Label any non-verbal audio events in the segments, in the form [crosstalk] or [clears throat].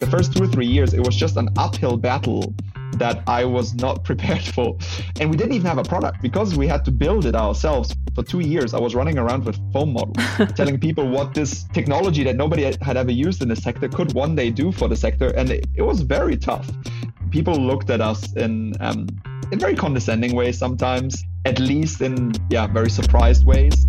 The first two or three years, it was just an uphill battle that I was not [laughs] prepared for. And we didn't even have a product because we had to build it ourselves. For two years, I was running around with foam models, [laughs] telling people what this technology that nobody had ever used in the sector could one day do for the sector. And it, it was very tough. People looked at us in, um, in very condescending ways sometimes, at least in yeah, very surprised ways.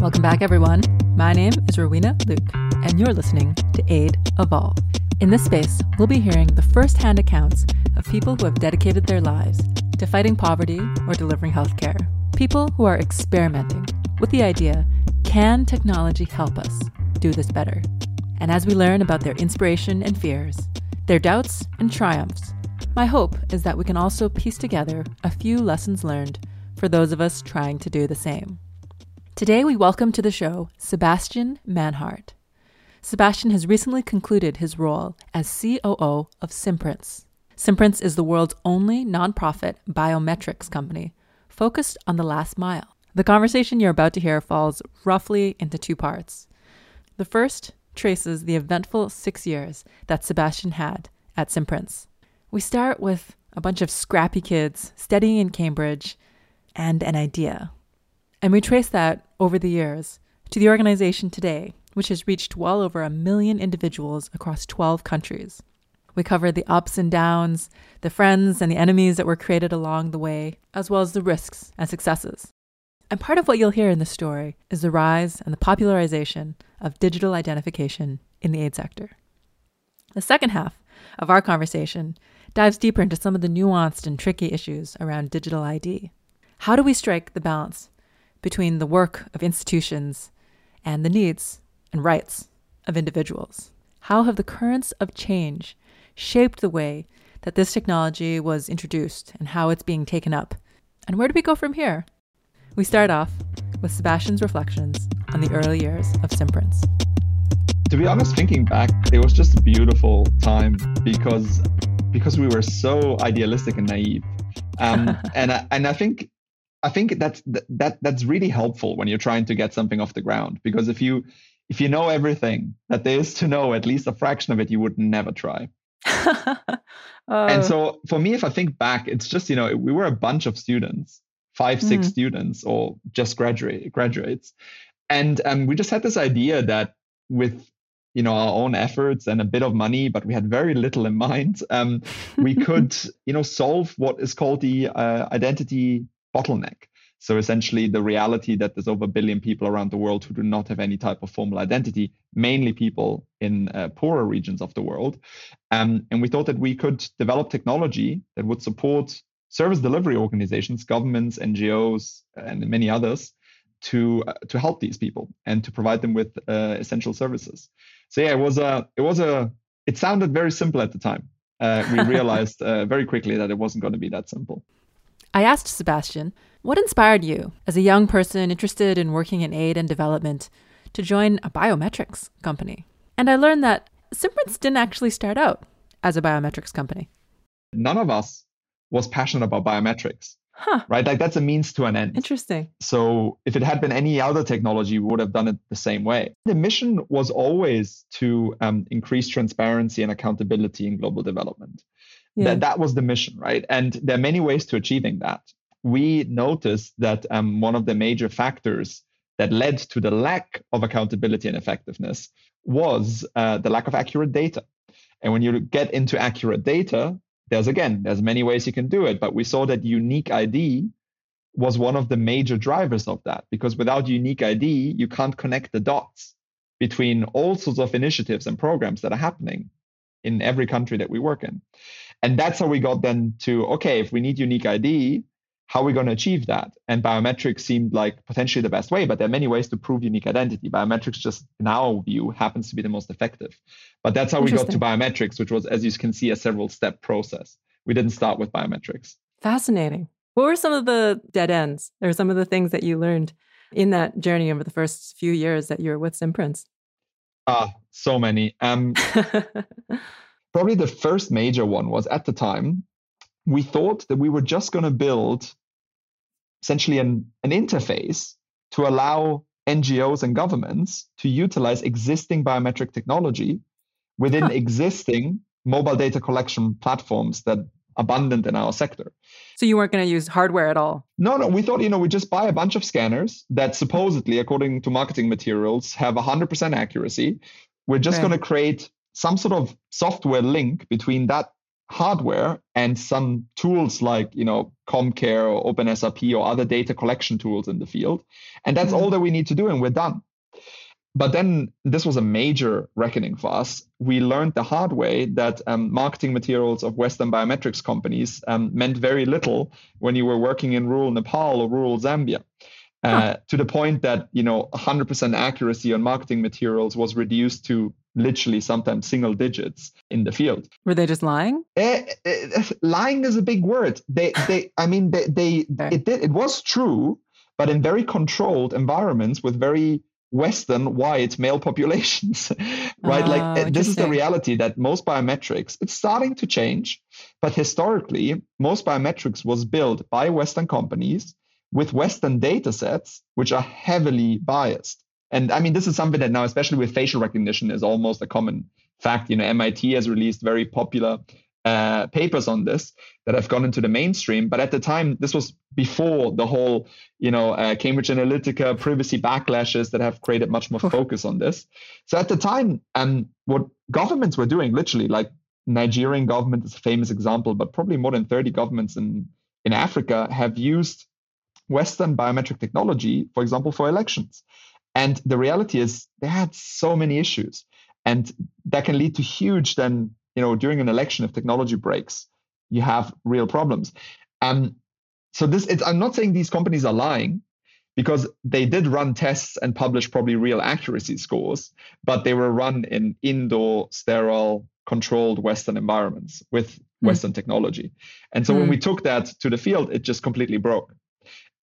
Welcome back, everyone. My name is Rowena Luke, and you're listening to Aid Evolve. In this space, we'll be hearing the first hand accounts of people who have dedicated their lives to fighting poverty or delivering healthcare. People who are experimenting with the idea can technology help us do this better? And as we learn about their inspiration and fears, their doubts and triumphs, my hope is that we can also piece together a few lessons learned for those of us trying to do the same. Today, we welcome to the show Sebastian Manhart. Sebastian has recently concluded his role as COO of Simprints. Simprints is the world's only nonprofit biometrics company focused on the last mile. The conversation you're about to hear falls roughly into two parts. The first traces the eventful six years that Sebastian had at Simprints. We start with a bunch of scrappy kids studying in Cambridge and an idea and we trace that over the years to the organization today, which has reached well over a million individuals across 12 countries. We cover the ups and downs, the friends and the enemies that were created along the way, as well as the risks and successes. And part of what you'll hear in this story is the rise and the popularization of digital identification in the aid sector. The second half of our conversation dives deeper into some of the nuanced and tricky issues around digital ID. How do we strike the balance between the work of institutions and the needs and rights of individuals? How have the currents of change shaped the way that this technology was introduced and how it's being taken up? And where do we go from here? We start off with Sebastian's reflections on the early years of Simprints. To be honest, thinking back, it was just a beautiful time because because we were so idealistic and naive. Um, [laughs] and I, and I think I think that's that that's really helpful when you're trying to get something off the ground because if you if you know everything that there is to know, at least a fraction of it, you would never try. uh, [laughs] and so for me, if I think back, it's just you know we were a bunch of students, five six mm-hmm. students, or just graduate graduates, and um, we just had this idea that with you know our own efforts and a bit of money but we had very little in [laughs] mind um, we [laughs] could you know solve what is called the uh, identity bottleneck. So essentially, the reality that there's over a billion people around the world who do not have any type of formal identity, mainly people in uh, poorer regions of the world. Um, and we thought that we could develop technology that would support service delivery organizations, governments, NGOs, and many others to uh, to help these people and to provide them with uh, essential services. So yeah, it was a it was a it sounded very simple at the time. Uh, we [laughs] realized uh, very quickly that it wasn't going to be that simple. I asked Sebastian, what inspired you as a young person interested in working in aid and development to join a biometrics company? And I learned that Simprints didn't actually start out as a biometrics company. None of us was passionate about biometrics. Huh. Right? Like that's a means to an end. Interesting. So if it had been any other technology, we would have done it the same way. The mission was always to um, increase transparency and accountability in global development. Yeah. That, that was the mission, right? And there are many ways to achieving that. We noticed that um, one of the major factors that led to the lack of accountability and effectiveness was uh, the lack of accurate data. And when you get into accurate data, there's again, there's many ways you can do it, but we saw that unique ID was one of the major drivers of that because without unique ID, you can't connect the dots between all sorts of initiatives and programs that are happening in every country that we work in. And that's how we got then to okay, if we need unique ID, how are we going to achieve that? And biometrics seemed like potentially the best way, but there are many ways to prove unique identity. Biometrics, just in our view, happens to be the most effective. But that's how we got to biometrics, which was, as you can see, a several step process. We didn't start with biometrics. Fascinating. What were some of the dead ends or some of the things that you learned in that journey over the first few years that you were with Simprints? Ah, so many. Um, [laughs] probably the first major one was at the time, we thought that we were just going to build essentially an, an interface to allow NGOs and governments to utilize existing biometric technology within Huh. existing mobile data collection platforms that abundant in our sector. So you weren't going to use hardware at all. No, no, we thought, you know, we just buy a bunch of scanners that supposedly, according to marketing materials, have 100% accuracy. We're just Right. going to create some sort of software link between that hardware and some tools like, you know, CommCare or OpenSRP or other data collection tools in the field. And that's Mhm. all that we need to do, and we're done. But then this was a major reckoning for us. We learned the hard way that um, marketing materials of Western biometrics companies um, meant very little when you were working in rural Nepal or rural Zambia. Uh, to the point that you know 100% accuracy on marketing materials was reduced to literally sometimes single digits in the field. Were they just lying? Eh, eh, lying is a big word. They, [laughs] they, I mean, they, they Okay. it did, it was true, but in very controlled environments with very Western white male populations, [laughs] right? Oh, like eh, this is the reality that most biometrics. It's starting to change, but historically, most biometrics was built by Western companies with Western data sets, which are heavily biased. And I mean, this is something that now, especially with facial recognition, is almost a common fact. You know, MIT has released very popular uh, papers on this that have gone into the mainstream. But at the time, this was before the whole, you know, uh, Cambridge Analytica privacy backlashes that have created much more focus on this. So at the time, um, what governments were doing, literally, like Nigerian government is a famous example, but probably more than 30 governments in in Africa have used Western biometric technology, for example, for elections. And the reality is they had so many issues. And that can lead to huge then, you know, during an election if technology breaks, you have real problems. Um, so this it's I'm not saying these companies are lying because they did run tests and publish probably real accuracy scores, but they were run in indoor, sterile, controlled Western environments with Hmm. Western technology. And so when Hmm. we took that to the field, it just completely broke.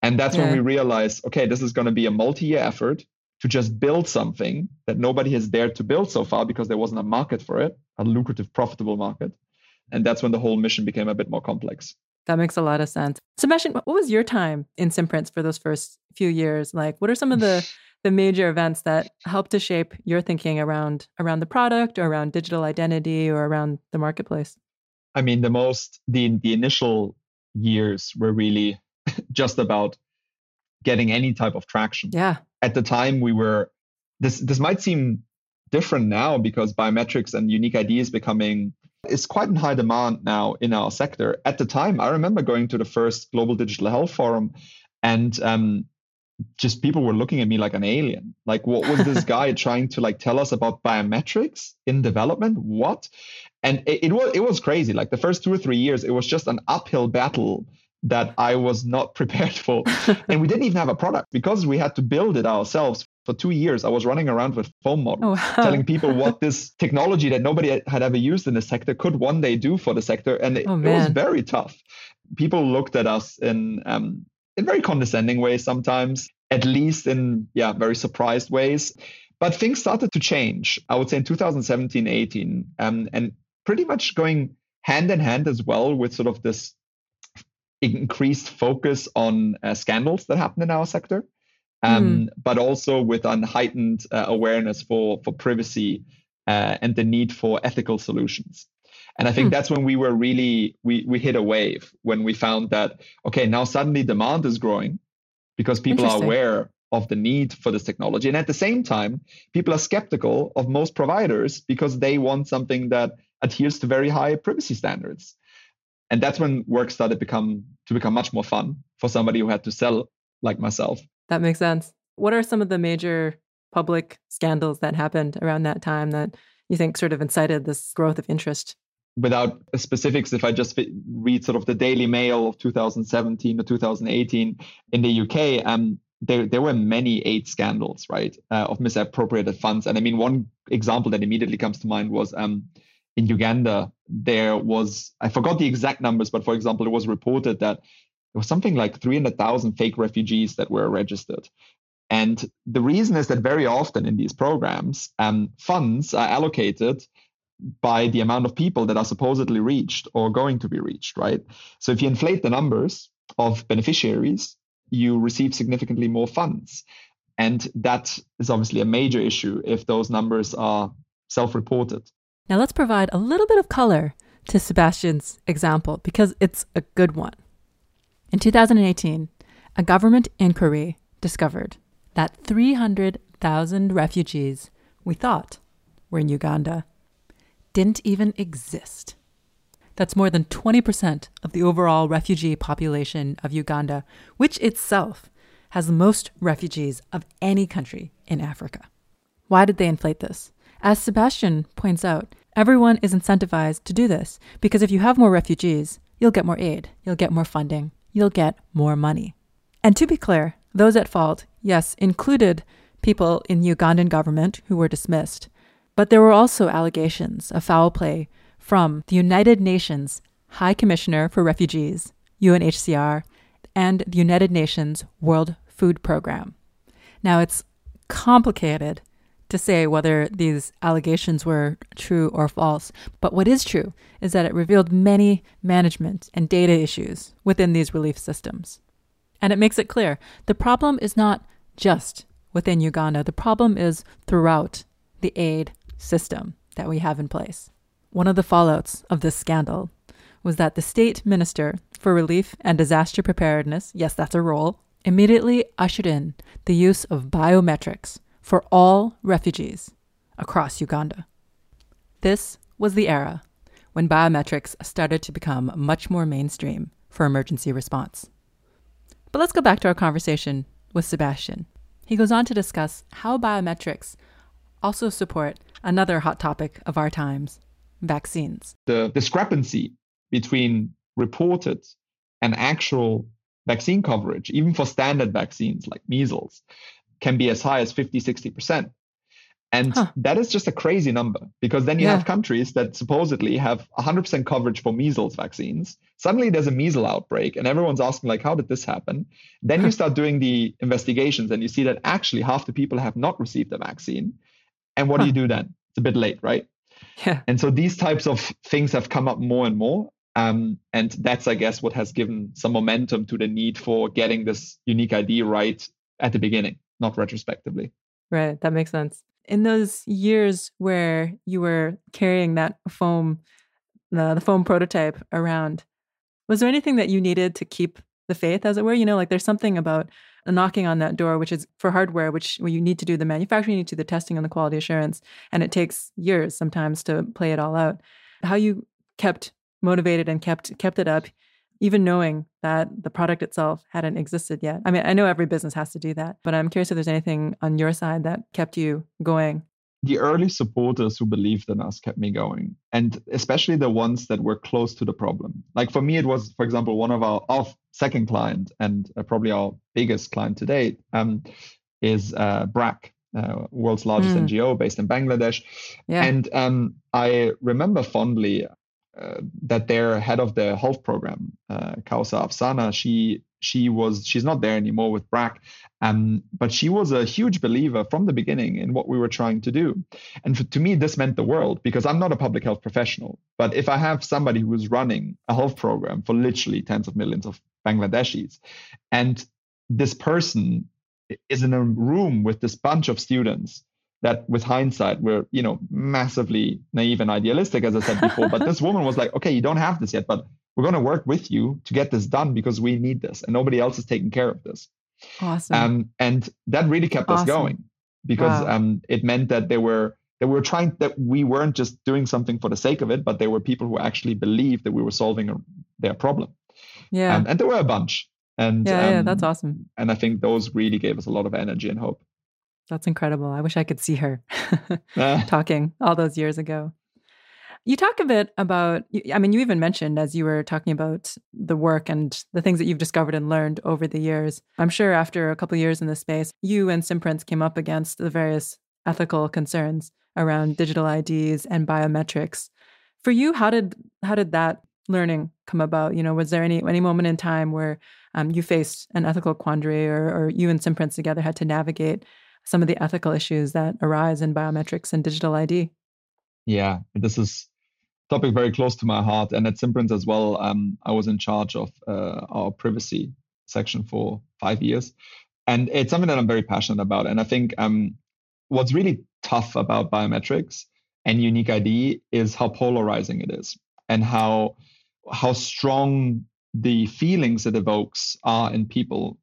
And that's when we realized, okay, this is going to be a multi-year effort to just build something that nobody has dared to build so far because there wasn't a market for it, a lucrative, profitable market. And that's when the whole mission became a bit more complex. That makes a lot of sense. Sebastian, what was your time in Simprints for those first few years? Like, what are some of the the major events that helped to shape your thinking around around the product or around digital identity or around the marketplace? I mean, the most the the initial years were really [laughs] just about getting any type of traction. Yeah. At the time, we were this this might seem different now because biometrics and unique ID is becoming is quite in high demand now in our sector. At the time, I remember going to the first Global Digital Health Forum, and um, just people were looking at me like an alien. Like, what was this [laughs] guy trying to like tell us about biometrics in development? What? And it, it was it was crazy. Like the first two or three years, it was just an uphill battle that I was not [laughs] prepared for. and we didn't even have a product because we had to build it ourselves. For two years, I was running around with foam models, Oh, wow. telling people [laughs] what this technology that nobody had ever used in the sector could one day do for the sector, and it, Oh, it was very tough. People looked at us in um, in very condescending ways sometimes, at least in yeah very surprised ways. But things started to change. I would say in 2017, 18, um, and pretty much going hand in hand as well with sort of this increased focus on uh, scandals that happened in our sector, um, but also with an heightened uh, awareness for for privacy uh, and the need for ethical solutions. And I think Hmm. that's when we were really we we hit a wave when we found that okay now suddenly demand is growing because people are aware of the need for this technology and at the same time people are skeptical of most providers because they want something that adheres to very high privacy standards and that's when work started become to become much more fun for somebody who had to sell like myself That makes sense. What are some of the major public scandals that happened around that time that you think sort of incited this growth of interest? without specifics if i just read sort of the daily mail of 2017 or 2018 in the uk um there, there were many aid scandals right uh, of misappropriated funds and i mean one example that immediately comes to mind was um in uganda there was i forgot the exact numbers but for example it was reported that there was something like 300000 fake refugees that were registered and the reason is that very often in these programs um, funds are allocated by the amount of people that are supposedly reached or going to be reached, right? So if you inflate the numbers of beneficiaries, you receive significantly more funds. And that is obviously a major issue if those numbers are self reported. Now let's provide a little bit of color to Sebastian's example because it's a good one. In 2018, a government inquiry discovered that 300,000 refugees we thought were in Uganda didn't even exist. That's more than 20% of the overall refugee population of Uganda, which itself has the most refugees of any country in Africa. Why did they inflate this? As Sebastian points out, everyone is incentivized to do this because if you have more refugees, you'll get more aid, you'll get more funding, you'll get more money. And to be clear, those at fault, yes, included people in the Ugandan government who were dismissed, but there were also allegations of foul play from the United Nations High Commissioner for Refugees, UNHCR, and the United Nations World Food Program. Now, it's complicated to say whether these allegations were true or false, but what is true is that it revealed many management and data issues within these relief systems. And it makes it clear the problem is not just within Uganda, the problem is throughout the aid system that we have in place. One of the fallouts of this scandal was that the state minister for relief and disaster preparedness, yes, that's a role, immediately ushered in the use of biometrics for all refugees across Uganda. This was the era when biometrics started to become much more mainstream for emergency response. But let's go back to our conversation with Sebastian. He goes on to discuss how biometrics also support another hot topic of our times vaccines. The discrepancy between reported and actual vaccine coverage, even for standard vaccines like measles, can be as high as 50, 60%. And huh. that is just a crazy number because then you yeah. have countries that supposedly have 100% coverage for measles vaccines. Suddenly there's a measles outbreak and everyone's asking like how did this happen? Then you start doing the investigations and you see that actually half the people have not received the vaccine. And what huh. do you do then? It's a bit late, right? Yeah. And so these types of things have come up more and more. Um, and that's, I guess, what has given some momentum to the need for getting this unique ID right at the beginning, not retrospectively. Right. That makes sense. In those years where you were carrying that foam, the, the foam prototype around, was there anything that you needed to keep the faith, as it were? You know, like there's something about knocking on that door, which is for hardware, which where you need to do the manufacturing, you need to do the testing and the quality assurance, and it takes years sometimes to play it all out. How you kept motivated and kept kept it up, even knowing that the product itself hadn't existed yet. I mean, I know every business has to do that, but I'm curious if there's anything on your side that kept you going the early supporters who believed in us kept me going and especially the ones that were close to the problem like for me it was for example one of our, our second client and uh, probably our biggest client to date um, is uh, BRAC uh, world's largest mm. ngo based in bangladesh yeah. and um, i remember fondly uh, that their head of the health program, uh, Kaosar Afsana, she she was she's not there anymore with BRAC, um, but she was a huge believer from the beginning in what we were trying to do. And for, to me, this meant the world because I'm not a public health professional. But if I have somebody who is running a health program for literally tens of millions of Bangladeshis, and this person is in a room with this bunch of students that with hindsight we're you know massively naive and idealistic as i said before. But this woman was like okay you don't have this yet but we're going to work with you to get this done because we need this and nobody else is taking care of this. Awesome. Um, and that really kept awesome. us going because wow. um, it meant that they were they were trying that we weren't just doing something for the sake of it but there were people who actually believed that we were solving a, their problem. Yeah. Um, and there were a bunch. And yeah, yeah that's um, awesome. and i think those really gave us a lot of energy and hope that's incredible. I wish I could see her uh. [laughs] [laughs] talking all those years ago. You talk a bit about, I mean, you even mentioned as you were talking about the work and the things that you've discovered and learned over the years. I'm sure after a couple years in this space, you and Simprints came up against the various ethical concerns around digital IDs and biometrics. For you, how did how did that learning come about? You know, was there any any moment in time where um, you faced an ethical quandary, or, or you and Simprints together had to navigate some of the ethical issues that arise in biometrics and digital ID. Yeah, this is topic very close to my heart. And at Simprints as well, um, I was in charge of uh, our privacy section for five years. And it's something that I'm very passionate about. And I think um, what's really tough about biometrics and unique ID is how polarizing it is and how how strong the feelings it evokes are in people.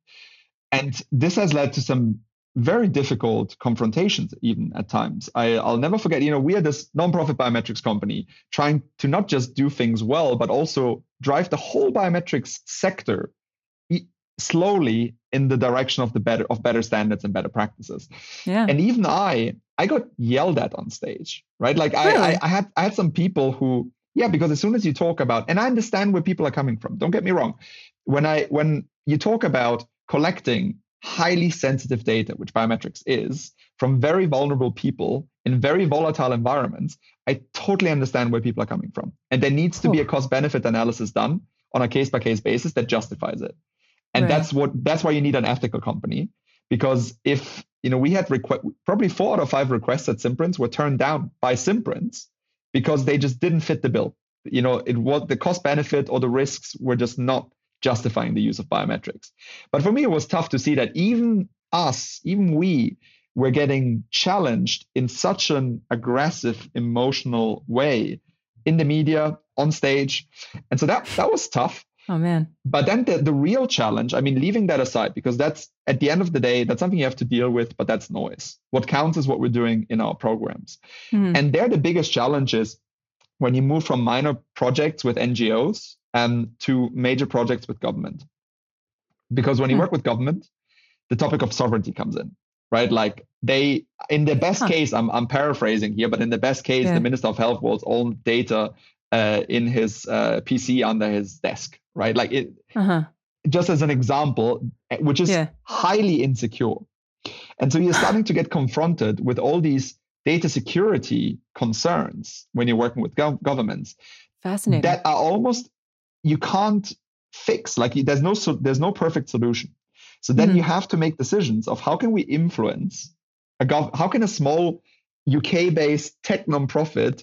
And this has led to some very difficult confrontations, even at times. I, i'll never forget, you know, we are this nonprofit biometrics company trying to not just do things well, but also drive the whole biometrics sector slowly in the direction of the better of better standards and better practices. Yeah. And even I, I got yelled at on stage, right? Like really? I, I, I had I had some people who, yeah, because as soon as you talk about, and I understand where people are coming from. Don't get me wrong. When I when you talk about collecting highly sensitive data, which biometrics is, from very vulnerable people in very volatile environments, I totally understand where people are coming from. And there needs to be a cost benefit analysis done on a case by case basis that justifies it and right. that's what that's why you need an ethical company because if you know we had requ- probably four out of five requests at Simprints were turned down by Simprints because they just didn't fit the bill you know it was the cost benefit or the risks were just not justifying the use of biometrics but for me it was tough to see that even us even we were getting challenged in such an aggressive emotional way in the media on stage and so that that was tough Oh man. But then the, the real challenge, I mean, leaving that aside, because that's at the end of the day, that's something you have to deal with, but that's noise. What counts is what we're doing in our programs. Mm. And there the biggest challenge is when you move from minor projects with NGOs um, to major projects with government. Because when you mm. work with government, the topic of sovereignty comes in, right? Like they, in the best huh. case, I'm, I'm paraphrasing here, but in the best case, yeah. the Minister of Health wants all data uh, in his uh, PC under his desk, right? Like it, uh-huh. just as an example, eh, which is yeah. highly insecure. And so you're starting to get confronted with all these data security concerns when you're working with gov- governments. Fascinating. That are almost you can't fix. Like there's no so, there's no perfect solution. So then mm-hmm. you have to make decisions of how can we influence a gov- how can a small UK based tech nonprofit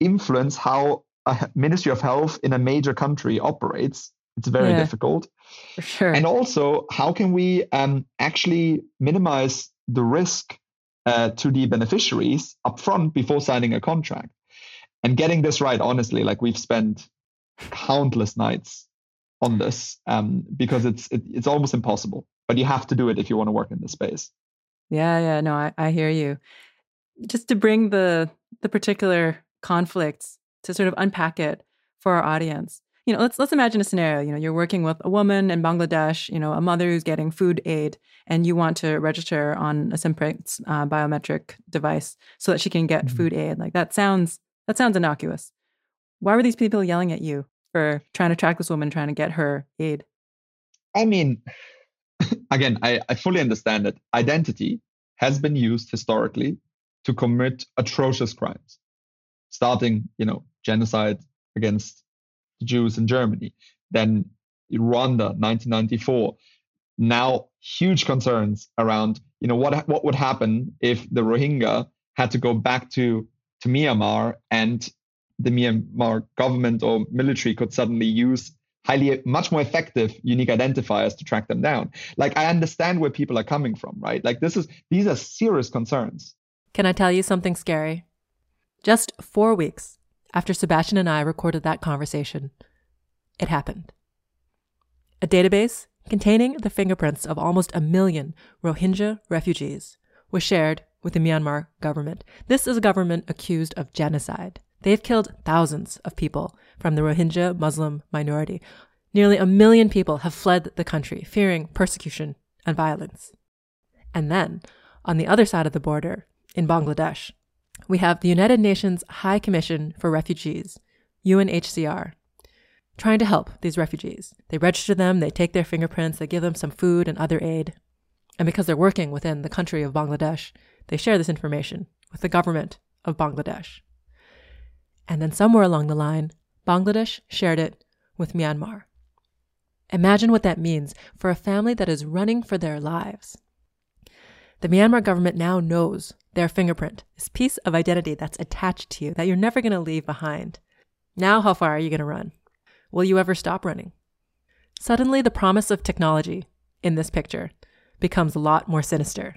influence how a Ministry of Health in a major country operates. It's very yeah, difficult. For sure. And also, how can we um, actually minimize the risk uh, to the beneficiaries upfront before signing a contract? And getting this right, honestly, like we've spent countless nights on this um, because it's it, it's almost impossible. But you have to do it if you want to work in this space. Yeah, yeah, no, I, I hear you. Just to bring the the particular conflicts to sort of unpack it for our audience. You know, let's let's imagine a scenario. You know, you're working with a woman in Bangladesh. You know, a mother who's getting food aid, and you want to register on a Simprints uh, biometric device so that she can get mm-hmm. food aid. Like that sounds that sounds innocuous. Why were these people yelling at you for trying to track this woman, trying to get her aid? I mean, [laughs] again, I, I fully understand that identity has been used historically to commit atrocious crimes starting, you know, genocide against the Jews in Germany, then Rwanda, 1994. Now, huge concerns around, you know, what what would happen if the Rohingya had to go back to to Myanmar and the Myanmar government or military could suddenly use highly much more effective unique identifiers to track them down. Like I understand where people are coming from, right? Like this is these are serious concerns. Can I tell you something scary? Just four weeks after Sebastian and I recorded that conversation, it happened. A database containing the fingerprints of almost a million Rohingya refugees was shared with the Myanmar government. This is a government accused of genocide. They've killed thousands of people from the Rohingya Muslim minority. Nearly a million people have fled the country, fearing persecution and violence. And then, on the other side of the border, in Bangladesh, we have the United Nations High Commission for Refugees, UNHCR, trying to help these refugees. They register them, they take their fingerprints, they give them some food and other aid. And because they're working within the country of Bangladesh, they share this information with the government of Bangladesh. And then somewhere along the line, Bangladesh shared it with Myanmar. Imagine what that means for a family that is running for their lives. The Myanmar government now knows their fingerprint, this piece of identity that's attached to you that you're never going to leave behind. Now, how far are you going to run? Will you ever stop running? Suddenly, the promise of technology in this picture becomes a lot more sinister.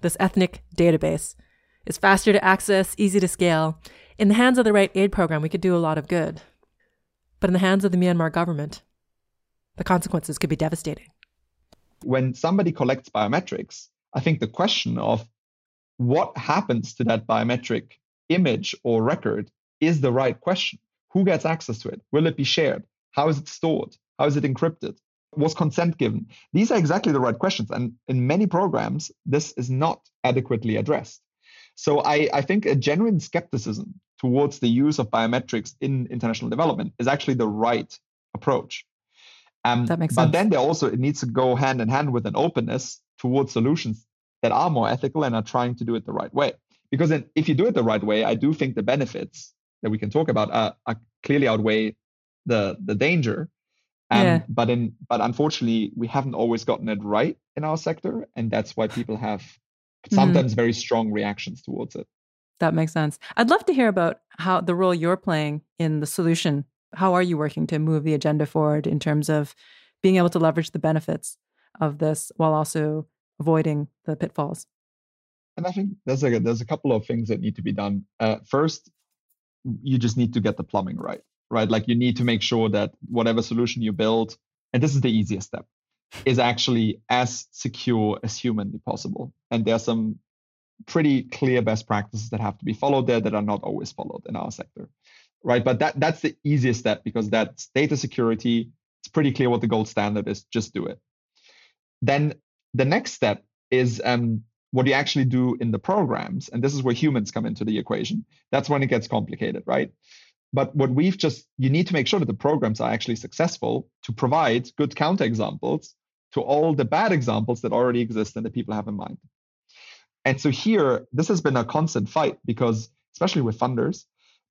This ethnic database is faster to access, easy to scale. In the hands of the right aid program, we could do a lot of good. But in the hands of the Myanmar government, the consequences could be devastating. When somebody collects biometrics, I think the question of what happens to that biometric image or record is the right question. Who gets access to it? Will it be shared? How is it stored? How is it encrypted? Was consent given? These are exactly the right questions. And in many programs, this is not adequately addressed. So I, I think a genuine skepticism towards the use of biometrics in international development is actually the right approach. Um, that makes but sense. then there also it needs to go hand in hand with an openness towards solutions that are more ethical and are trying to do it the right way. Because then, if you do it the right way, I do think the benefits that we can talk about are, are clearly outweigh the the danger. Um, yeah. But in but unfortunately, we haven't always gotten it right in our sector, and that's why people have mm-hmm. sometimes mm-hmm. very strong reactions towards it. That makes sense. I'd love to hear about how the role you're playing in the solution. How are you working to move the agenda forward in terms of being able to leverage the benefits of this while also avoiding the pitfalls? And I think there's a there's a couple of things that need to be done. Uh, first, you just need to get the plumbing right, right? Like you need to make sure that whatever solution you build, and this is the easiest step, is actually as secure as humanly possible. And there's some pretty clear best practices that have to be followed there that are not always followed in our sector, right? But that that's the easiest step because that's data security. It's pretty clear what the gold standard is. Just do it. Then the next step is um, what you actually do in the programs. And this is where humans come into the equation. That's when it gets complicated, right? But what we've just, you need to make sure that the programs are actually successful to provide good counterexamples to all the bad examples that already exist and that people have in mind. And so here, this has been a constant fight because, especially with funders,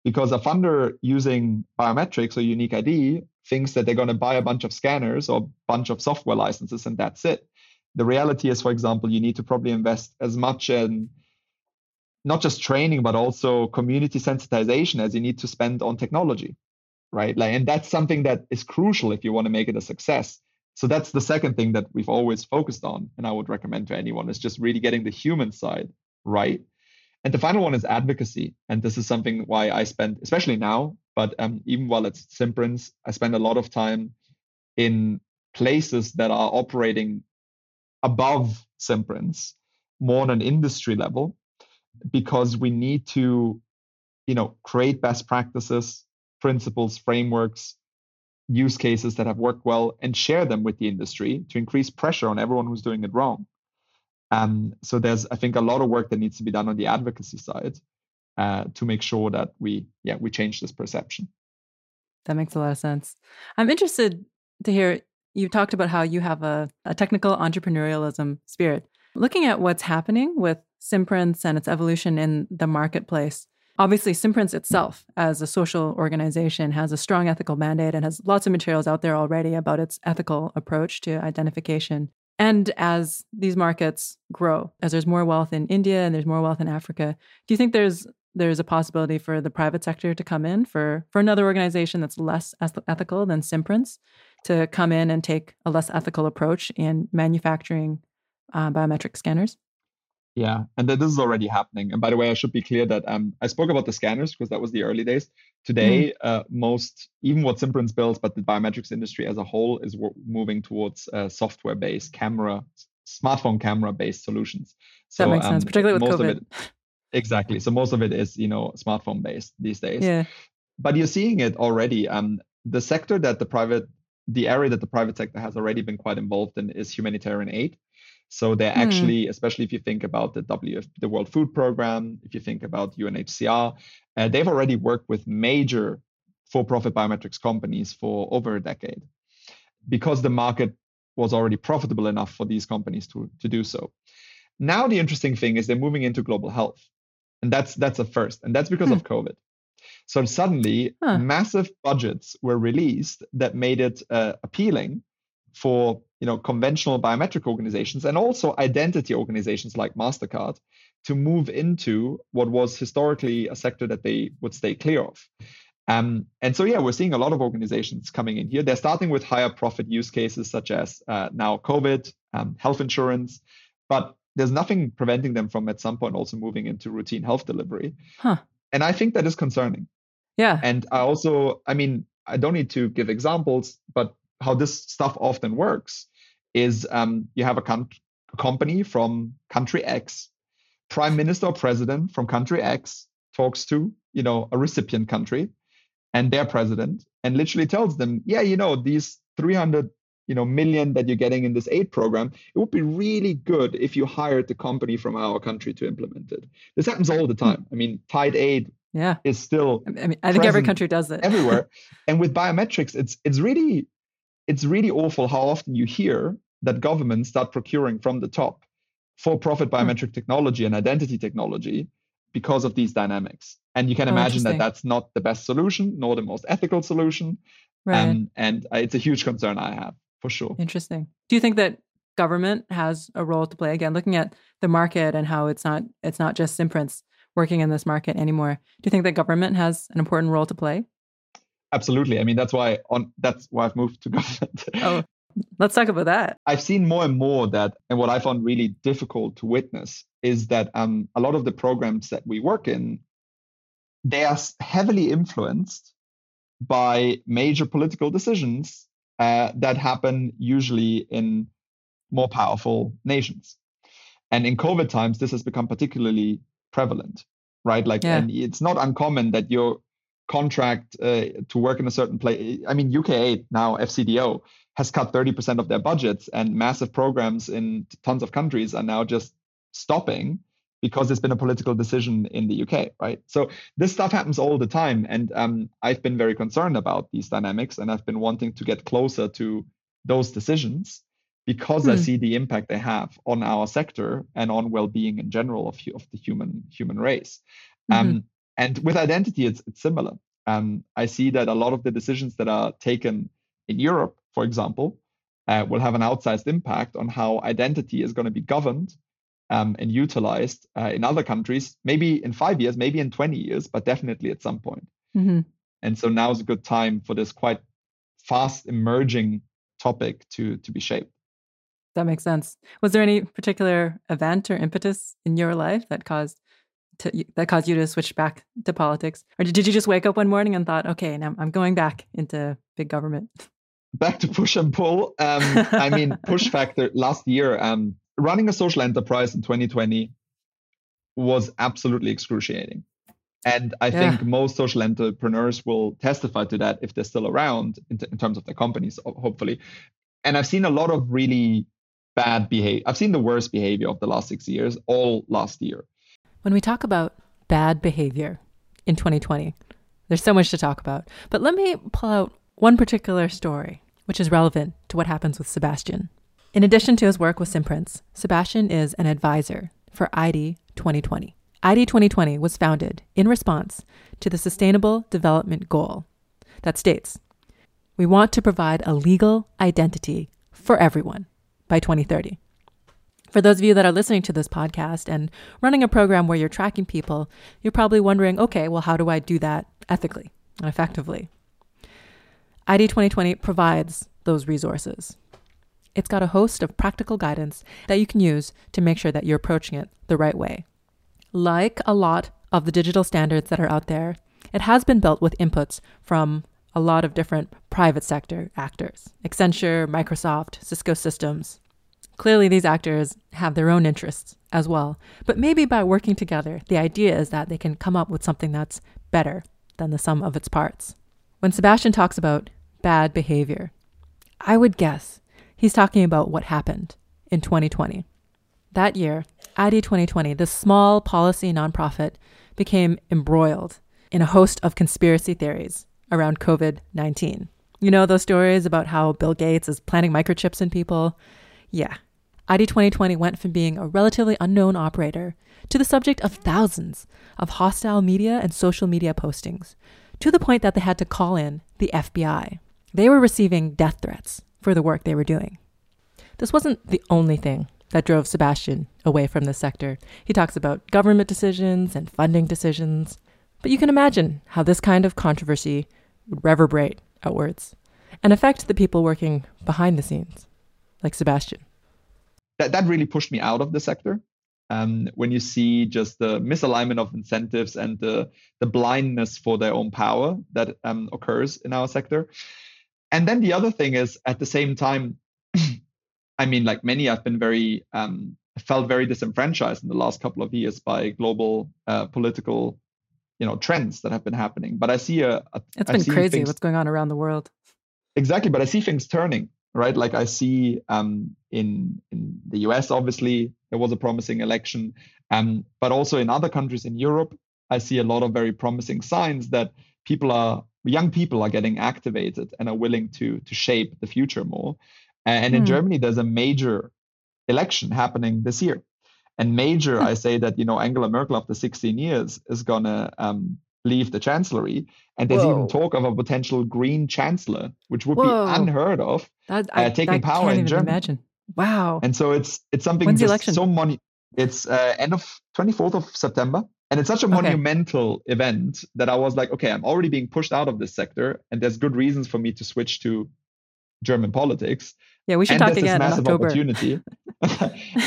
because a funder using biometrics or unique ID thinks that they're going to buy a bunch of scanners or a bunch of software licenses and that's it the reality is, for example, you need to probably invest as much in not just training, but also community sensitization as you need to spend on technology, right? Like, and that's something that is crucial if you want to make it a success. So that's the second thing that we've always focused on, and I would recommend to anyone is just really getting the human side right. And the final one is advocacy, and this is something why I spend, especially now, but um, even while it's Simprints, I spend a lot of time in places that are operating above Simprints, more on an industry level, because we need to, you know, create best practices, principles, frameworks, use cases that have worked well, and share them with the industry to increase pressure on everyone who's doing it wrong. Um, so there's, I think, a lot of work that needs to be done on the advocacy side uh, to make sure that we, yeah, we change this perception. That makes a lot of sense. I'm interested to hear you talked about how you have a, a technical entrepreneurialism spirit. Looking at what's happening with Simprints and its evolution in the marketplace, obviously Simprints itself as a social organization has a strong ethical mandate and has lots of materials out there already about its ethical approach to identification. And as these markets grow, as there's more wealth in India and there's more wealth in Africa, do you think there's there's a possibility for the private sector to come in for for another organization that's less ethical than Simprints to come in and take a less ethical approach in manufacturing uh, biometric scanners? Yeah, and that this is already happening. And by the way, I should be clear that um, I spoke about the scanners because that was the early days. Today, mm. uh, most, even what Simprints builds, but the biometrics industry as a whole is w- moving towards uh, software-based camera, smartphone camera-based solutions. So, that makes um, sense, particularly with most COVID. It, exactly. So most of it is, you know, smartphone-based these days. Yeah. But you're seeing it already. Um, the sector that the private the area that the private sector has already been quite involved in is humanitarian aid. So they're mm. actually, especially if you think about the WF, the World Food Program, if you think about UNHCR, uh, they've already worked with major for-profit biometrics companies for over a decade, because the market was already profitable enough for these companies to to do so. Now the interesting thing is they're moving into global health, and that's that's a first, and that's because hmm. of COVID. So suddenly, huh. massive budgets were released that made it uh, appealing for you know conventional biometric organizations and also identity organizations like Mastercard to move into what was historically a sector that they would stay clear of. Um, and so, yeah, we're seeing a lot of organizations coming in here. They're starting with higher profit use cases such as uh, now COVID, um, health insurance, but there's nothing preventing them from at some point also moving into routine health delivery. Huh. And I think that is concerning. Yeah. And I also, I mean, I don't need to give examples, but how this stuff often works is um, you have a, com- a company from country X, prime minister or president from country X talks to, you know, a recipient country and their president and literally tells them, yeah, you know, these 300 you know million that you're getting in this aid program it would be really good if you hired the company from our country to implement it. This happens all the time. I mean tied aid yeah. is still i mean i think every country does it. everywhere. [laughs] And with biometrics it's it's really it's really awful how often you hear that governments start procuring from the top for profit hmm. biometric hmm. technology and identity technology because of these dynamics and you can oh, imagine that that's not the best solution nor the most ethical solution Right. And it's a huge concern I have for sure. Interesting. Do you think that government has a role to play? Again, looking at the market and how it's not it's not just Simprints working in this market anymore. Do you think that government has an important role to play? Absolutely. I mean, that's why on that's why I've moved to [laughs] government. oh, let's talk about that. I've seen more and more that, and what I found really difficult to witness is that um, a lot of the programs that we work in, they are heavily influenced by major political decisions uh, that happen usually in more powerful nations. And in COVID times, this has become particularly prevalent, right? Like, yeah. and it's not uncommon that your contract uh, to work in a certain place. I mean, UK Aid now, FCDO, has cut 30% of their budgets, and massive programs in tons of countries are now just stopping because there's been a political decision in the UK, right? So this stuff happens all the time, and um, I've been very concerned about these dynamics, and I've been wanting to get closer to those decisions because hmm. I see the impact they have on our sector and on well-being in general of, of the human human race. Mm-hmm. Um, and with identity, it's, it's similar. Um, I see that a lot of the decisions that are taken in Europe, for example, uh, will have an outsized impact on how identity is going to be governed um, and utilized uh, in other countries, maybe in five years, maybe in 20 years, but definitely at some point. Mm-hmm. And so now is a good time for this quite fast emerging topic to to be shaped. That makes sense. Was there any particular event or impetus in your life that caused to, that caused you to switch back to politics, or did you just wake up one morning and thought, okay, now I'm going back into big government? Back to push and pull. Um, I mean, [laughs] push factor. Last year, um, running a social enterprise in 2020 was absolutely excruciating. And I yeah. think most social entrepreneurs will testify to that if they're still around in, t- in, terms of their companies, hopefully. And I've seen a lot of really bad behavior. I've seen the worst behavior of the last six years, all last year. When we talk about bad behavior in 2020, there's so much to talk about. But let me pull out one particular story, which is relevant to what happens with Sebastian. In addition to his work with Simprints, Sebastian is an advisor for ID 2020. ID 2020 was founded in response to the Sustainable Development Goal that states we want to provide a legal identity for everyone by 2030. For those of you that are listening to this podcast and running a program where you're tracking people, you're probably wondering okay, well, how do I do that ethically and effectively? ID 2020 provides those resources. It's got a host of practical guidance that you can use to make sure that you're approaching it the right way. Like a lot of the digital standards that are out there, it has been built with inputs from a lot of different private sector actors Accenture, Microsoft, Cisco Systems. Clearly, these actors have their own interests as well, but maybe by working together, the idea is that they can come up with something that's better than the sum of its parts. When Sebastian talks about bad behavior, I would guess He's talking about what happened in 2020. That year, ID 2020, this small policy nonprofit, became embroiled in a host of conspiracy theories around COVID 19. You know those stories about how Bill Gates is planting microchips in people? Yeah. ID 2020 went from being a relatively unknown operator to the subject of thousands of hostile media and social media postings, to the point that they had to call in the FBI. They were receiving death threats for the work they were doing. This wasn't the only thing that drove Sebastian away from this sector. He talks about government decisions and funding decisions, but you can imagine how this kind of controversy would reverberate outwards and affect the people working behind the scenes, like Sebastian. That that really pushed me out of the sector. Um, when you see just the misalignment of incentives and the the blindness for their own power that um, occurs in our sector. And then the other thing is at the same time, [clears throat] I mean, like many, I've been very um, felt very disenfranchised in the last couple of years by global uh, political, you know, trends that have been happening. But I see a, a it's been crazy things, what's going on around the world. Exactly, but I see things turning right? Like I see um, in in the US, obviously there was a promising election, um, but also in other countries in Europe, I see a lot of very promising signs that people are young people are getting activated and are willing to to shape the future more. And mm. in hmm. Germany, there's a major election happening this year. And major, I say that you know Angela Merkel after 16 years is gonna um, leave the chancellery. And there's Whoa. even talk of a potential green chancellor, which would Whoa. be unheard of, that, I, uh, taking power in Germany. Imagine. Wow. And so it's it's something When's the election? so money. It's uh, end of 24th of September. And it's such a okay. monumental event that I was like, okay, I'm already being pushed out of this sector, and there's good reasons for me to switch to German politics. Yeah, we should and talk again this massive opportunity. [laughs]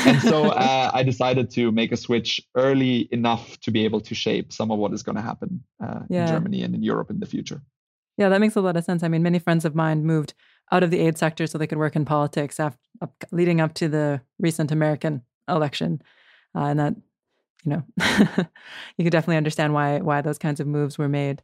and so uh, I decided to make a switch early enough to be able to shape some of what is going to happen uh, yeah. in Germany and in Europe in the future. Yeah, that makes a lot of sense. I mean, many friends of mine moved out of the aid sector so they could work in politics after, up, leading up to the recent American election, uh, and that you know [laughs] you could definitely understand why why those kinds of moves were made.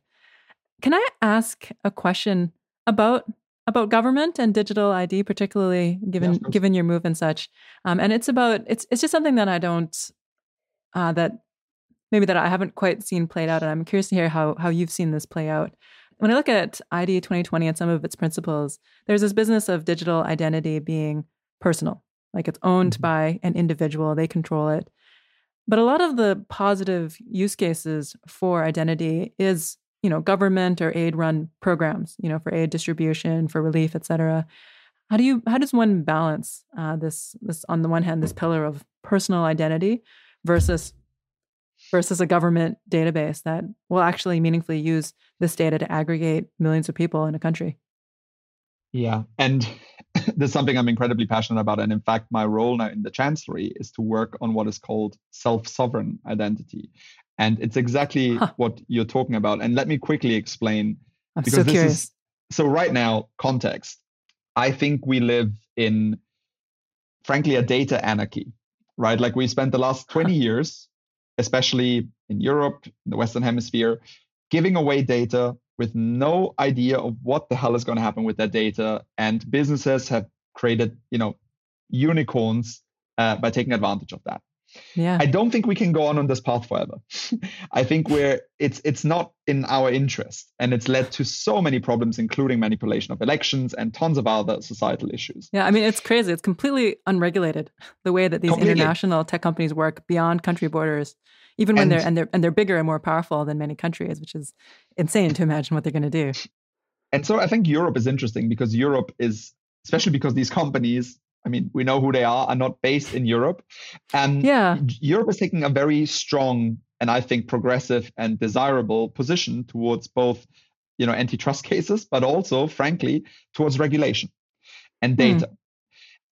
Can I ask a question about about government and digital ID, particularly given yes, given your move and such. Um, and it's about it's it's just something that I don't uh, that maybe that I haven't quite seen played out, and I'm curious to hear how how you've seen this play out. When I look at ID 2020 and some of its principles, there's this business of digital identity being personal, like it's owned mm-hmm. by an individual, they control it. But a lot of the positive use cases for identity is you know government or aid run programs you know for aid distribution for relief et cetera. How do you how does one balance uh, this this on the one hand this pillar of personal identity versus versus a government database that will actually meaningfully use this data to aggregate millions of people in a country? Yeah and [laughs] there's something i'm incredibly passionate about and in fact my role now in the chancellery is to work on what is called self-sovereign identity and it's exactly huh. what you're talking about. And let me quickly explain. I'm because so this curious. Is, so right now, context. I think we live in, frankly, a data anarchy, right? Like we spent the last 20 years, especially in Europe, in the Western Hemisphere, giving away data with no idea of what the hell is going to happen with that data. And businesses have created, you know, unicorns uh, by taking advantage of that. Yeah. I don't think we can go on on this path forever. [laughs] I think we're it's it's not in our interest and it's led to so many problems including manipulation of elections and tons of other societal issues. Yeah, I mean it's crazy. It's completely unregulated the way that these completely. international tech companies work beyond country borders. Even when and, they're and they're and they're bigger and more powerful than many countries, which is insane to imagine what they're going to do. And so I think Europe is interesting because Europe is especially because these companies I mean, we know who they are, are not based in Europe. And yeah. Europe is taking a very strong and I think progressive and desirable position towards both, you know, antitrust [laughs] cases, but also, frankly, towards regulation and hmm. data. Mm.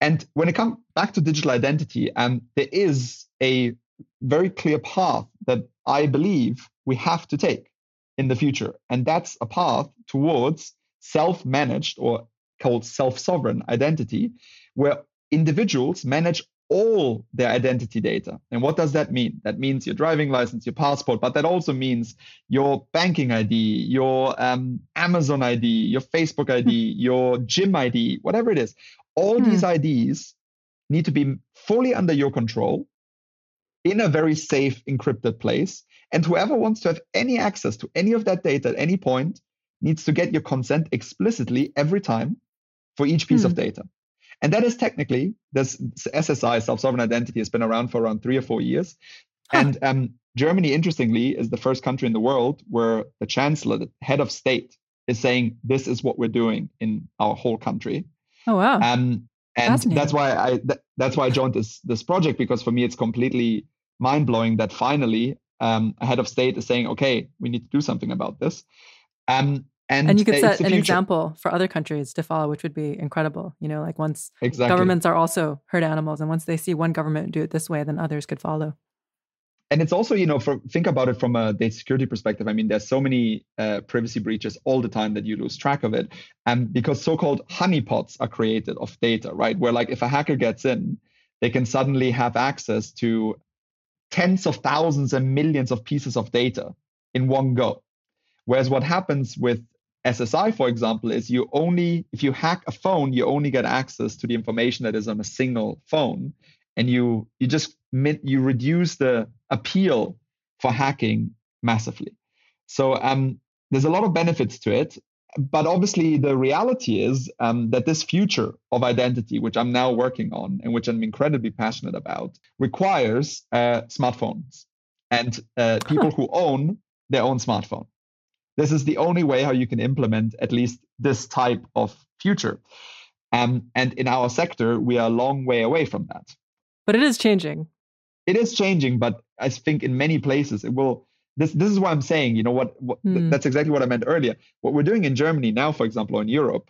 And when it comes back to digital identity, um, there is a very clear path that I believe we have to take in the future. And that's a path towards self managed or called self sovereign identity, where individuals manage all their identity data. And what does that mean? That means your driving license, your passport, but that also means your banking ID, your um, Amazon ID, your Facebook ID, your gym ID, whatever it is. All hmm. these IDs need to be fully under your control in a very safe, encrypted place. And whoever wants to have any access to any of that data at any point needs to get your consent explicitly every time for each piece hmm. of data. And that is technically this SSI, self-sovereign identity, has been around for around three or four years. Huh. And um, Germany, interestingly, is the first country in the world where the chancellor, the head of state, is saying this is what we're doing in our whole country. Oh wow! Um, and that's why I th- that's why I joined this this project because for me it's completely mind blowing that finally um, a head of state is saying, okay, we need to do something about this. Um, And, and you could set an example for other countries to follow, which would be incredible. You know, like once exactly. governments are also herd animals, and once they see one government do it this way, then others could follow. And it's also, you know, for, think about it from a data security perspective. I mean, there's so many uh, privacy breaches all the time that you lose track of it. And because so-called honeypots are created of data, right? Where like if a hacker gets in, they can suddenly have access to tens of thousands and millions of pieces of data in one go. Whereas what happens with SSI, for example, is you only, if you hack a phone, you only get access to the information that is on a single phone. And you you just you reduce the appeal for hacking massively. So um, there's a lot of benefits to it. But obviously, the reality is um, that this future of identity, which I'm now working on and which I'm incredibly passionate about, requires uh, smartphones and uh, people who own their own smartphone. This is the only way how you can implement at least this type of future. Um, and in our sector, we are a long way away from that. But it is changing. It is changing, but I think in many places it will. This this is what I'm saying. You know what? what mm. That's exactly what I meant earlier. What we're doing in Germany now, for example, or in Europe,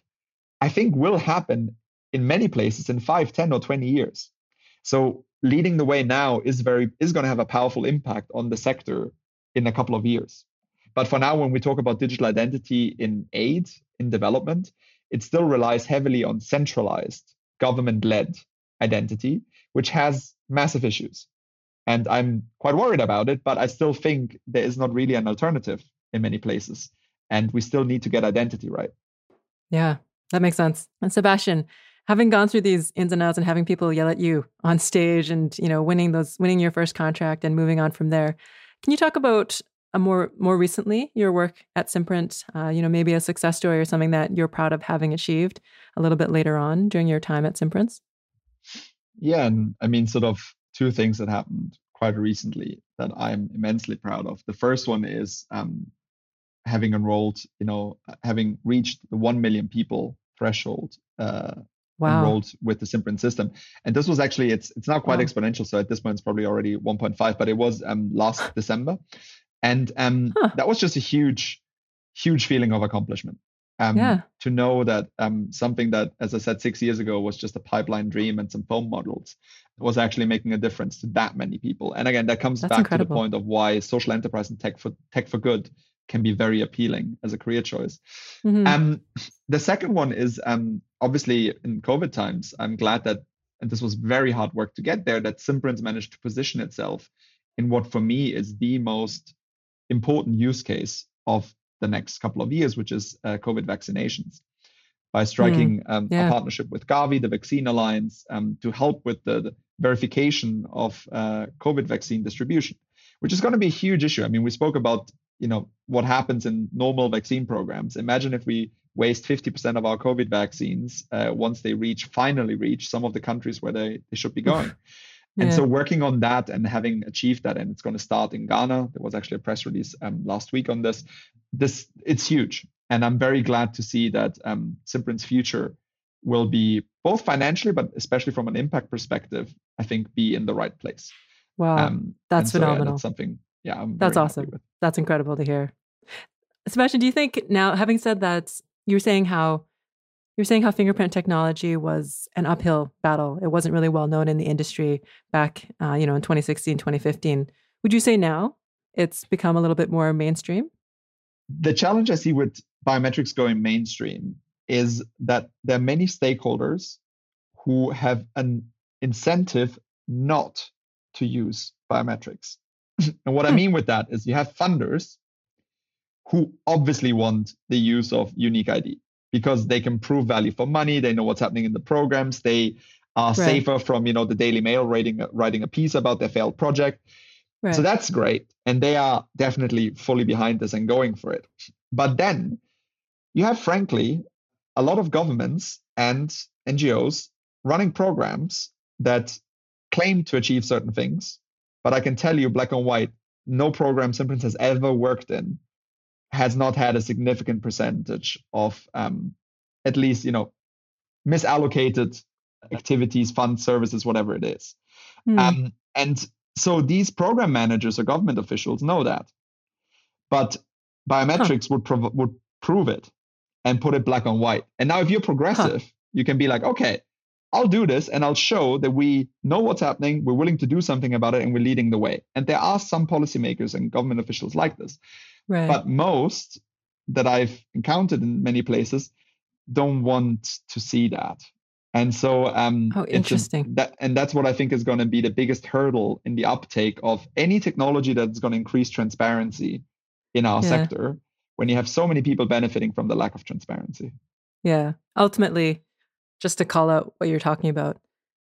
I think will happen in many places in five, ten, or 20 years. So leading the way now is very is going to have a powerful impact on the sector in a couple of years. But for now, when we talk about digital identity in aid, in development, it still relies heavily on centralized government led identity, which has massive issues. And I'm quite worried about it, but I still think there is not really an alternative in many places. And we still need to get identity right. Yeah, that makes sense. And Sebastian, having gone through these ins and outs and having people yell at you on stage and, you know, winning those winning your first contract and moving on from there, can you talk about more more recently your work at Simprints, uh, you know, maybe a success story or something that you're proud of having achieved a little bit later on during your time at Simprints? Yeah, and I mean, sort of two things that happened quite recently that I'm immensely proud of. The first one is um, having enrolled, you know, having reached the one million people threshold. Uh, wow. enrolled with the Simprint system. And this was actually it's it's now quite wow. exponential. So at this point it's probably already 1.5, but it was um, last December. And um, huh. that was just a huge, huge feeling of accomplishment. Um, yeah. To know that um, something that, as I said, six years ago was just a pipeline dream and some foam models was actually making a difference to that many people. And again, that comes That's back incredible. to the point of why social enterprise and tech for tech for good can be very appealing as a career choice. Mm-hmm. Um, the second one is um, obviously in COVID times. I'm glad that, and this was very hard work to get there, that Simprints managed to position itself in what for me is the most important use case of the next couple of years, which is uh, COVID vaccinations. By striking mm, um, yeah. a partnership with Gavi, the Vaccine Alliance, um, to help with the, the verification of uh, COVID vaccine distribution, which is going to be a huge issue. I mean, we spoke about you know what happens in normal vaccine programs. Imagine if we waste 50% of our COVID vaccines uh, once they reach finally reach some of the countries where they, they should be going. And so working on that and having achieved that, and it's going to start in Ghana. There was actually a press release um, last week on this. This it's huge, and I'm very glad to see that um, Simprint's future will be both financially, but especially from an impact perspective, I think be in the right place. Wow, um, that's so, phenomenal. Yeah, that's something. Yeah, I'm that's awesome. That's incredible to hear. Sebastian, do you think now, having said that, you were saying how you're saying how fingerprint technology was an uphill battle. It wasn't really well known in the industry back, uh, you know, in 2016, 2015. Would you say now it's become a little bit more mainstream? The challenge I see with biometrics going mainstream is that there are many stakeholders who have an incentive not to use biometrics. [laughs] and what I hmm. mean with that is you have funders who obviously want the use of unique ID because they can prove value for money. They know what's happening in the programs. They are right. safer from you know the Daily Mail writing writing a piece about their failed project. Right. So that's great, and they are definitely fully behind this and going for it. But then you have, frankly, a lot of governments and NGOs running programs that claim to achieve certain things, but I can tell you, black and white, no program Simprints has ever worked in has not had a significant percentage of um, at least you know misallocated activities, funds, services, whatever it is. Mm. Um, and so these program managers or government officials know that, but biometrics huh. would prov- would prove it and put it black on white. And now if you're progressive, huh. you can be like, okay, I'll do this and I'll show that we know what's happening, we're willing to do something about it, and we're leading the way. And there are some policymakers and government officials like this. Right. But most that I've encountered in many places don't want to see that. And so um oh, interesting. that and that's what I think is going to be the biggest hurdle in the uptake of any technology that's going to increase transparency in our yeah. sector when you have so many people benefiting from the lack of transparency. Yeah. Ultimately, just to call out what you're talking about,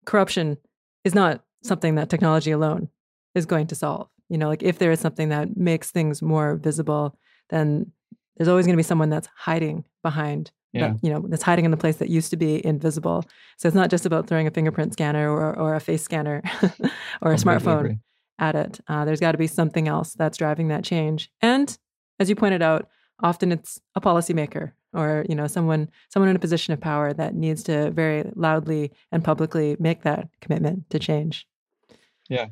corruption is not something that technology alone is going to solve. You know, like if there is something that makes things more visible, then there's always going to be someone that's hiding behind yeah. that, you know, that's hiding in the place that used to be invisible. So it's not just about throwing a fingerprint scanner or, or a face scanner [laughs] or a smartphone agree. at it. Uh, there's got to be something else that's driving that change. And as you pointed out, often it's a policymaker or you know someone someone in a position of power that needs to very loudly and publicly make that commitment to change. Yeah.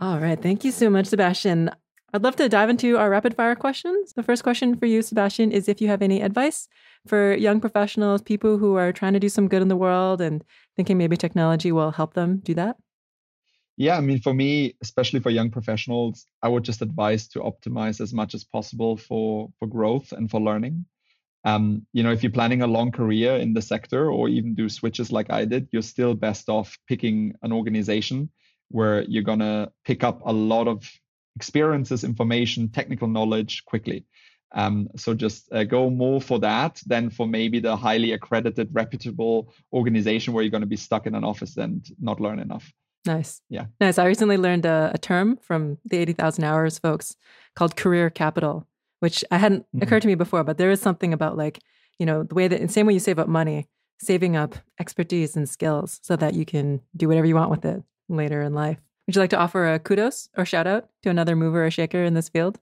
All right. Thank you so much sebastian. I'd love to dive into our rapid fire questions. The first question for you sebastian is if you have any advice for young professionals people who are trying to do some good in the world and thinking maybe technology will help them do that? Yeah i mean for me especially for young professionals i would just advise to optimize as much as possible for for growth and for learning um, you know if you're planning a long career in the sector or even do switches like i did you're still best off picking an organization where you're going to pick up a lot of experiences information technical knowledge quickly um, so just uh, go more for that than for maybe the highly accredited reputable organization where you're going to be stuck in an office and not learn enough Nice. Yeah. Nice. I recently learned a, a term from the 80,000 hours folks called career capital, which I hadn't mm-hmm. occurred to me before, but there is something about like, you know, the way that, in the same way you save up money, saving up expertise and skills so that you can do whatever you want with it later in life. Would you like to offer a kudos or shout out to another mover or shaker in this field?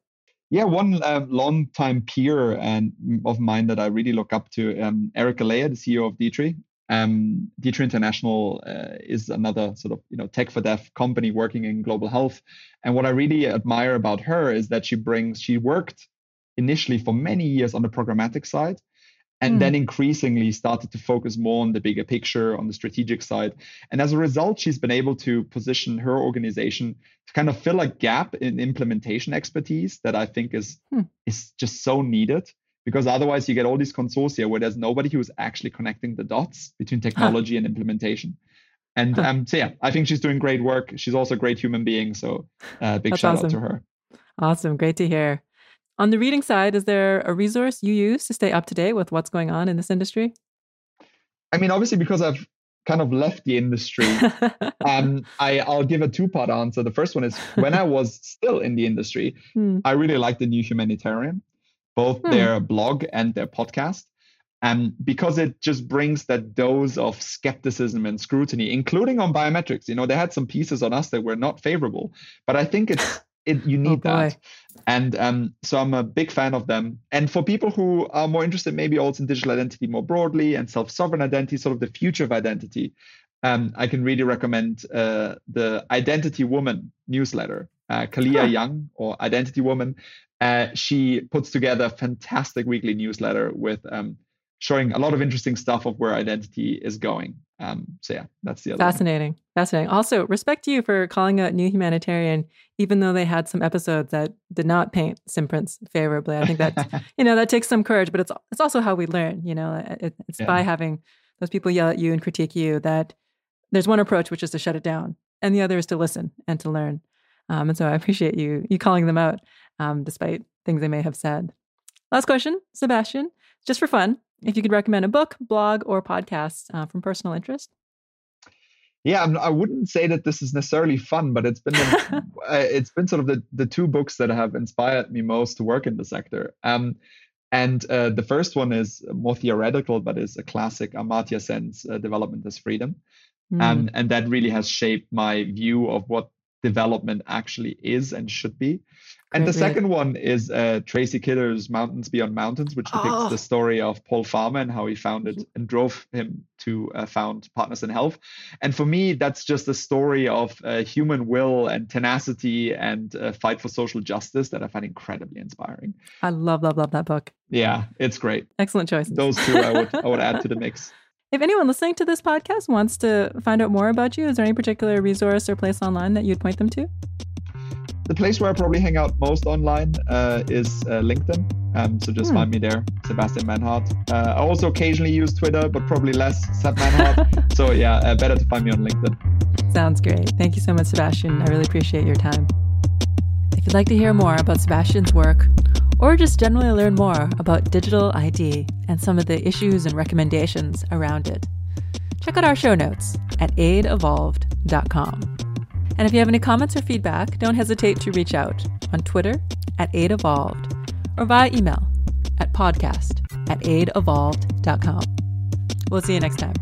Yeah, one uh, long-time peer and of mine that I really look up to, um, Erica Layer, the CEO of D-tree. Um, D-tree International uh, is another sort of you know tech for deaf company working in global health. And what I really admire about her is that she brings she worked initially for many years on the programmatic side and mm. then increasingly started to focus more on the bigger picture on the strategic side and as a result she's been able to position her organization to kind of fill a gap in implementation expertise that i think is mm. is just so needed because otherwise you get all these consortia where there's nobody who's actually connecting the dots between technology huh. and implementation. And huh. um, so yeah, I think she's doing great work. She's also a great human being. So uh, big That's shout awesome. out to her. Awesome, great to hear. On the reading side, is there a resource you use to stay up to date with what's going on in this industry? I mean, obviously, because I've kind of left the industry, [laughs] um, I, I'll give a two-part answer. The first one is when I was still in the industry, [laughs] hmm. I really liked the New Humanitarian both hmm. their blog and their podcast. And because it just brings that dose of skepticism and scrutiny, including on biometrics. You know, they had some pieces on us that were not favorable, but I think it's it, you need oh that. And um, so I'm a big fan of them. And for people who are more interested, maybe also in digital identity more broadly and self-sovereign identity, sort of the future of identity, um, I can really recommend uh, the Identity Woman newsletter. Uh, Kaliya huh. Young or Identity Woman uh, she puts together a fantastic weekly newsletter with um, showing a lot of interesting stuff of where identity is going. Um, so yeah, that's the other. Fascinating, one. fascinating. Also, respect to you for calling out New Humanitarian, even though they had some episodes that did not paint Simprints favorably. I think that [laughs] you know that takes some courage, but it's it's also how we learn. You know, it, it's yeah. by having those people yell at you and critique you that there's one approach which is to shut it down, and the other is to listen and to learn. Um, and so I appreciate you you calling them out um, despite things they may have said. Last question, Sebastian, just for fun, if you could recommend a book, blog, or podcast uh, from personal interest. Yeah, I wouldn't say that this is necessarily fun, but it's been the, [laughs] uh, it's been sort of the the two books that have inspired me most to work in the sector. Um, and uh, the first one is more theoretical, but is a classic Amartya Sen's uh, Development as Freedom. Mm. Um, and that really has shaped my view of what development actually is and should be. and the second one is uh, Tracy Kidder's Mountains Beyond Mountains, which depicts Oh. the story of Paul Farmer and how he founded and drove him to uh, found Partners in Health. And for me, that's just a story of uh, human will and tenacity and uh, fight for social justice that I find incredibly inspiring. I love, love, love that book. Yeah, it's great. Excellent choice. Those two I would I would add to the mix. [laughs] If anyone listening to this podcast wants to find out more about you, is there any particular resource or place online that you'd point them to? The place where I probably hang out most online uh, is uh, LinkedIn. Um, so just Hmm. find me there, Sebastian Manhart. Uh, I also occasionally use Twitter, but probably less Seb Manhart. [laughs] so yeah, uh, better to find me on LinkedIn. Sounds great. Thank you so much, Sebastian. I really appreciate your time. If you'd like to hear more about Sebastian's work, or just generally learn more about digital ID and some of the issues and recommendations around it, check out our show notes at aidevolved.com. And if you have any comments or feedback, don't hesitate to reach out on Twitter at aidevolved or via email at podcast at aidevolved.com. We'll see you next time.